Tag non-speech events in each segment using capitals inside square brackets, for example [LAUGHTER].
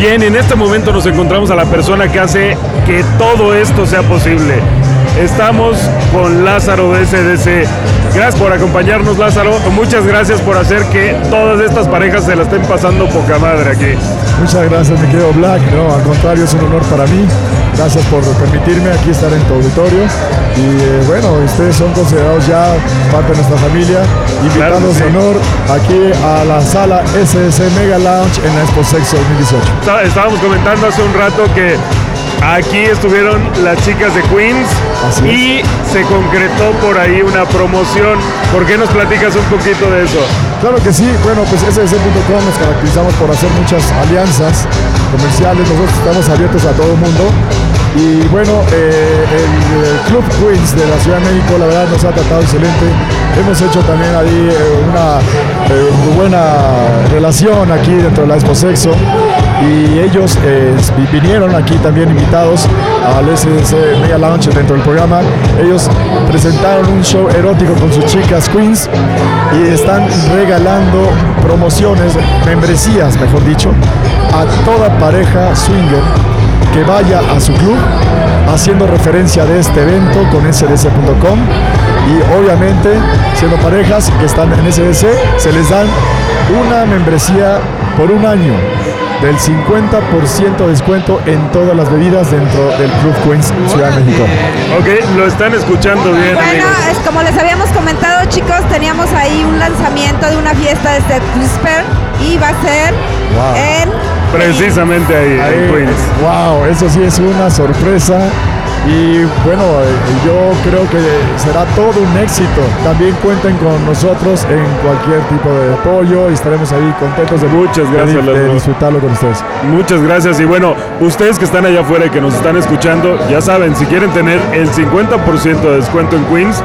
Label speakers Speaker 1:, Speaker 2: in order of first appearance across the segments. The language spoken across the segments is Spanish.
Speaker 1: Bien, en este momento nos encontramos a la persona que hace que todo esto sea posible. Estamos con Lázaro de SDC. Gracias por acompañarnos, Lázaro. Muchas gracias por hacer que todas estas parejas se la estén pasando poca madre aquí.
Speaker 2: Muchas gracias, mi querido Black. No, al contrario, es un honor para mí. Gracias por permitirme aquí estar en tu auditorio. Y eh, bueno, ustedes son considerados ya parte de nuestra familia. Invitados de honor aquí a la sala SDC Mega Lounge en la Expo Sexo 2018.
Speaker 1: Estábamos comentando hace un rato que Aquí estuvieron las chicas de Queens y se concretó por ahí una promoción. ¿Por qué nos platicas un poquito de eso?
Speaker 2: Claro que sí, bueno, pues SDC.com nos caracterizamos por hacer muchas alianzas comerciales, nosotros estamos abiertos a todo el mundo y bueno, eh, el, Club Queens de la Ciudad de México, la verdad, nos ha tratado excelente. Hemos hecho también ahí eh, una eh, buena relación aquí dentro de la Expo Sexo. Y ellos vinieron aquí también invitados al SDC Mega Lounge dentro del programa. Ellos presentaron un show erótico con sus chicas Queens y están regalando promociones, membresías, mejor dicho, a toda pareja swinger que vaya a su club haciendo referencia de este evento con sds.com y obviamente siendo parejas que están en SDC se les dan una membresía por un año del 50% de descuento en todas las bebidas dentro del Club Queens Ciudad de México.
Speaker 1: Ok, lo están escuchando bien.
Speaker 3: Bueno, es como les habíamos comentado, chicos, teníamos ahí un lanzamiento de una fiesta de Step Whisper y va a ser en
Speaker 1: Precisamente ahí, ahí, en Queens.
Speaker 2: Wow, eso sí es una sorpresa. Y bueno, yo creo que será todo un éxito. También cuenten con nosotros en cualquier tipo de apoyo y estaremos ahí contentos de,
Speaker 1: Muchas gracias,
Speaker 2: de, disfrutarlo con ustedes.
Speaker 1: Muchas gracias. Y bueno, ustedes que están allá afuera y que nos están escuchando, ya saben, si quieren tener el 50% de descuento en Queens,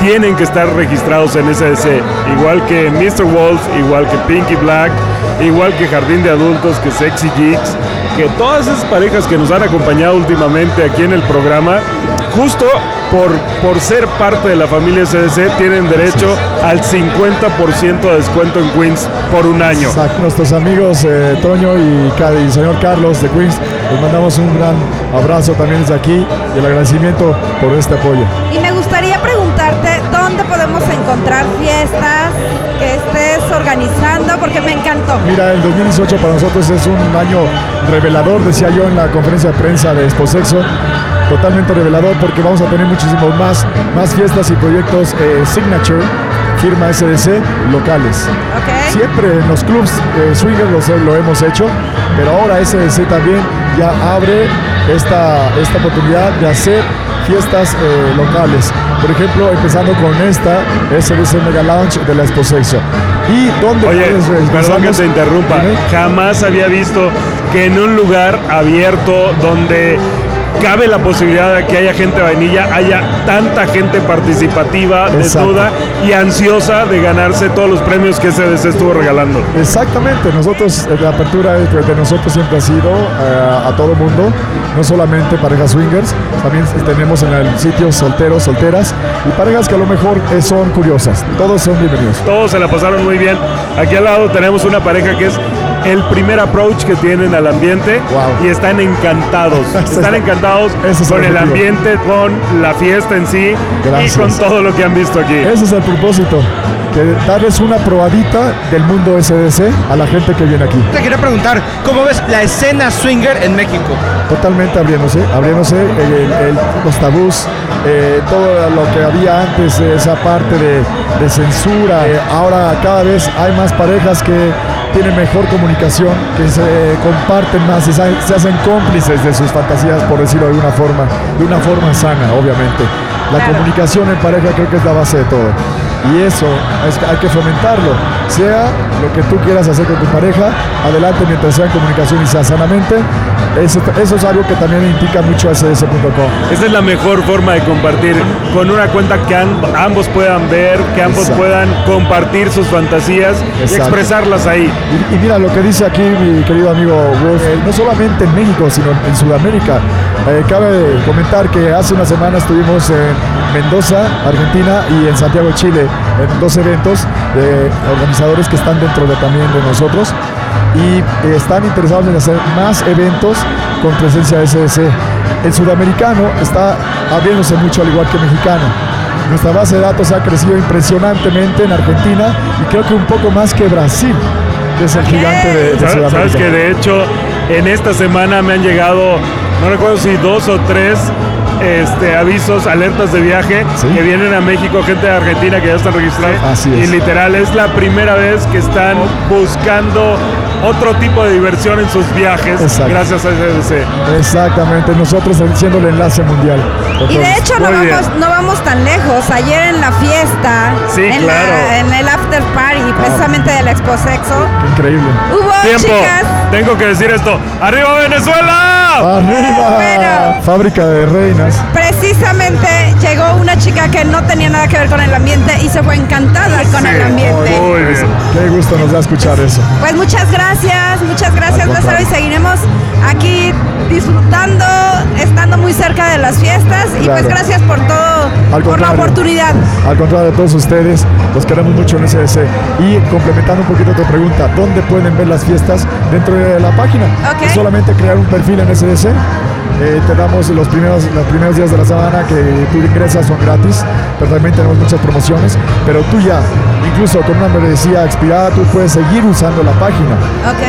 Speaker 1: tienen que estar registrados en SDC, igual que Mr. Wolf, igual que Pinky Black, igual que Jardín de Adultos, que Sexy Geeks, que todas esas parejas que nos han acompañado últimamente aquí en el programa, justo por, por ser parte de la familia SDC, tienen derecho al 50% de descuento en Queens por un año.
Speaker 2: Exacto. Nuestros amigos eh, Toño y, el señor Carlos de Queens, les mandamos un gran abrazo también desde aquí y el agradecimiento por este apoyo.
Speaker 3: Y me gustaría preguntarte dónde podemos encontrar fiestas que estés porque me encantó.
Speaker 2: Mira, el 2018 para nosotros es un año revelador, decía yo en la conferencia de prensa de Exposexo totalmente revelador porque vamos a tener muchísimos más, más fiestas y proyectos eh, Signature, firma SDC, locales. Siempre en los clubs eh, swingers lo hemos hecho, pero ahora SDC también ya abre esta, esta oportunidad de hacer fiestas eh, locales. Por ejemplo, empezando con esta SDC Mega Lounge de la Exposexo.
Speaker 1: ¿Y dónde Oye, perdón que te interrumpa. Jamás había visto que en un lugar abierto donde cabe la posibilidad de que haya gente vainilla, haya tanta gente participativa, desnuda y ansiosa de ganarse todos los premios que SDC estuvo regalando.
Speaker 2: Exactamente, nosotros, eh, la apertura de nosotros siempre ha sido eh, a todo mundo, no solamente parejas swingers, también tenemos en el sitio solteros, solteras y parejas que a lo mejor eh, son curiosas. Todos son bienvenidos.
Speaker 1: Todos se la pasaron muy bien. Aquí al lado tenemos una pareja que es el primer approach que tienen al ambiente y están encantados. [LAUGHS] están encantados con el, ambiente, con la fiesta en sí y con todo lo que han visto aquí.
Speaker 2: Ese es el propósito. Que darles una probadita del mundo SDC a la gente que viene aquí.
Speaker 4: Te quería preguntar, ¿cómo ves la escena swinger en México?
Speaker 2: Totalmente abriéndose, abriéndose los tabús, eh, todo lo que había antes, esa parte de, censura. Eh, ahora cada vez hay más parejas que tienen mejor comunicación, que se comparten más, se, se hacen cómplices de sus fantasías, por decirlo de alguna forma, de una forma sana, obviamente. La comunicación en pareja creo que es la base de todo. Y eso hay que fomentarlo. Sea lo que tú quieras hacer con tu pareja, adelante mientras sea en comunicación y sea sanamente. Eso, es algo que también indica mucho a sds.com.
Speaker 1: Esa es la mejor forma de compartir, con una cuenta que ambos puedan ver, que ambos puedan compartir sus fantasías y expresarlas ahí.
Speaker 2: Y, mira lo que dice aquí mi querido amigo Wolf, eh, no solamente en México, sino en Sudamérica. Eh, cabe comentar que hace una semana estuvimos en Mendoza, Argentina y en Santiago, Chile, en dos eventos de organizadores que están dentro de, también de nosotros y eh, están interesados en hacer más eventos con presencia de SDC. El sudamericano está abriéndose mucho al igual que el mexicano. Nuestra base de datos ha crecido impresionantemente en Argentina y creo que un poco más que Brasil, que es el gigante de, de
Speaker 1: ¿Sabes, que de hecho en esta semana me han llegado, no recuerdo si dos o tres este, avisos, alertas de viaje
Speaker 2: Sí.
Speaker 1: que vienen a México, gente de Argentina que ya están registrados.
Speaker 2: Así es.
Speaker 1: Y literal es la primera vez que están buscando otro tipo de diversión en sus viajes
Speaker 2: Exacto.
Speaker 1: gracias a SDC.
Speaker 2: Exactamente, nosotros siendo el enlace mundial.
Speaker 3: Y de hecho no vamos, no vamos tan lejos. Ayer en la fiesta,
Speaker 1: Sí,
Speaker 3: en,
Speaker 1: claro.
Speaker 3: la- en el after party, precisamente del Expo Sexo,
Speaker 2: Increíble.
Speaker 3: hubo
Speaker 1: Tiempo,
Speaker 3: chicas.
Speaker 1: tengo que decir esto. ¡Arriba Venezuela!
Speaker 2: ¡Arriba!
Speaker 3: Bueno.
Speaker 2: Fábrica de reinas.
Speaker 3: Precisamente llegó una chica que no tenía nada que ver con el ambiente y se fue encantada con el ambiente.
Speaker 1: Muy bien.
Speaker 2: Qué gusto nos da escuchar eso.
Speaker 3: Pues muchas gracias, muchas gracias
Speaker 2: Al
Speaker 3: Lázaro y seguiremos aquí disfrutando, estando muy cerca de las fiestas y pues gracias por todo,
Speaker 2: Al
Speaker 3: por la
Speaker 2: contrario.
Speaker 3: oportunidad.
Speaker 2: Al contrario de todos ustedes, los queremos mucho en SDC. Y complementando un poquito tu pregunta, ¿dónde pueden ver las fiestas dentro de la página? Solamente crear un perfil en SDC. Eh, te damos los primeros, los primeros días de la semana que tú ingresas son gratis, pero también tenemos muchas promociones. Pero tú ya, incluso con una membresía expirada, tú puedes seguir usando la página.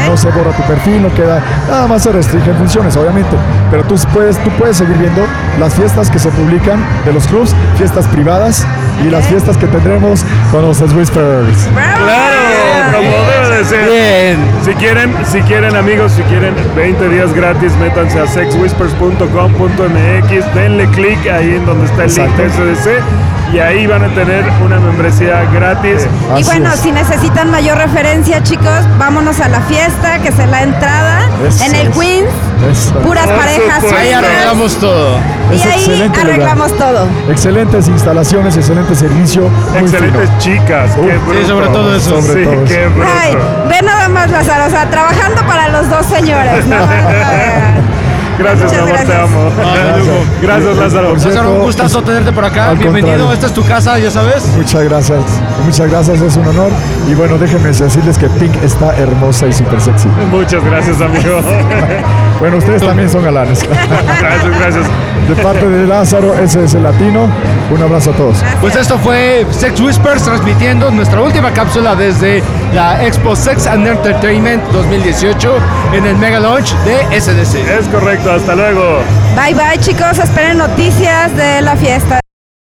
Speaker 2: No se borra tu perfil, no queda, nada más se restringen funciones, obviamente. Pero tú puedes, tú puedes seguir viendo las fiestas que se publican de los clubs, fiestas privadas y las fiestas que tendremos con los Whispers.
Speaker 3: ¡Bravo!
Speaker 1: Claro, como debe de ser.
Speaker 4: Bien.
Speaker 1: Si quieren, si quieren amigos, si quieren 20 días gratis, métanse a sexwhispers.com.mx, denle clic ahí en donde está el link de
Speaker 2: Exacto.
Speaker 1: SDC y ahí van a tener una membresía gratis.
Speaker 3: Y bueno,
Speaker 2: es.
Speaker 3: si necesitan mayor referencia, chicos, vámonos a la fiesta, que es la entrada
Speaker 2: Eso
Speaker 3: en el
Speaker 2: es.
Speaker 3: Queens.
Speaker 2: Eso.
Speaker 3: Puras parejas
Speaker 1: supuesto.
Speaker 4: Ahí arreglamos todo.
Speaker 3: Y
Speaker 2: Es
Speaker 3: ahí
Speaker 2: excelente lugar.
Speaker 3: arreglamos todo.
Speaker 2: Excelentes instalaciones, excelente servicio.
Speaker 1: Excelentes
Speaker 2: fino.
Speaker 1: chicas. Qué
Speaker 2: Sí,
Speaker 1: bruto.
Speaker 4: sobre todo eso.
Speaker 2: Sobre
Speaker 1: Sí,
Speaker 2: todo
Speaker 1: qué
Speaker 2: eso.
Speaker 1: bruto.
Speaker 3: Ay, ve nada más, Lázaro, o sea, trabajando para los dos señores, ¿no? [LAUGHS]
Speaker 1: Gracias,
Speaker 3: Muchas
Speaker 1: amor, te amo.
Speaker 2: Gracias.
Speaker 1: Gracias, Lázaro.
Speaker 2: Por cierto,
Speaker 4: Lázaro, un gustazo tenerte por acá. Bienvenido.
Speaker 2: contrario.
Speaker 4: Esta es tu casa, ya sabes.
Speaker 2: Muchas gracias, muchas gracias, es un honor. Y bueno, déjenme decirles que Pink está hermosa y súper sexy.
Speaker 1: Muchas gracias, amigo. [LAUGHS]
Speaker 2: Bueno, ustedes también son galanes. [LAUGHS]
Speaker 1: gracias, gracias.
Speaker 2: De parte de Lázaro, ese es el latino. Un abrazo a todos.
Speaker 4: Pues esto fue Sex Whispers transmitiendo nuestra última cápsula desde la Expo Sex and Entertainment 2018 en el Mega Launch de SDC.
Speaker 1: Es correcto, hasta luego.
Speaker 3: Bye bye, chicos, esperen noticias de la fiesta.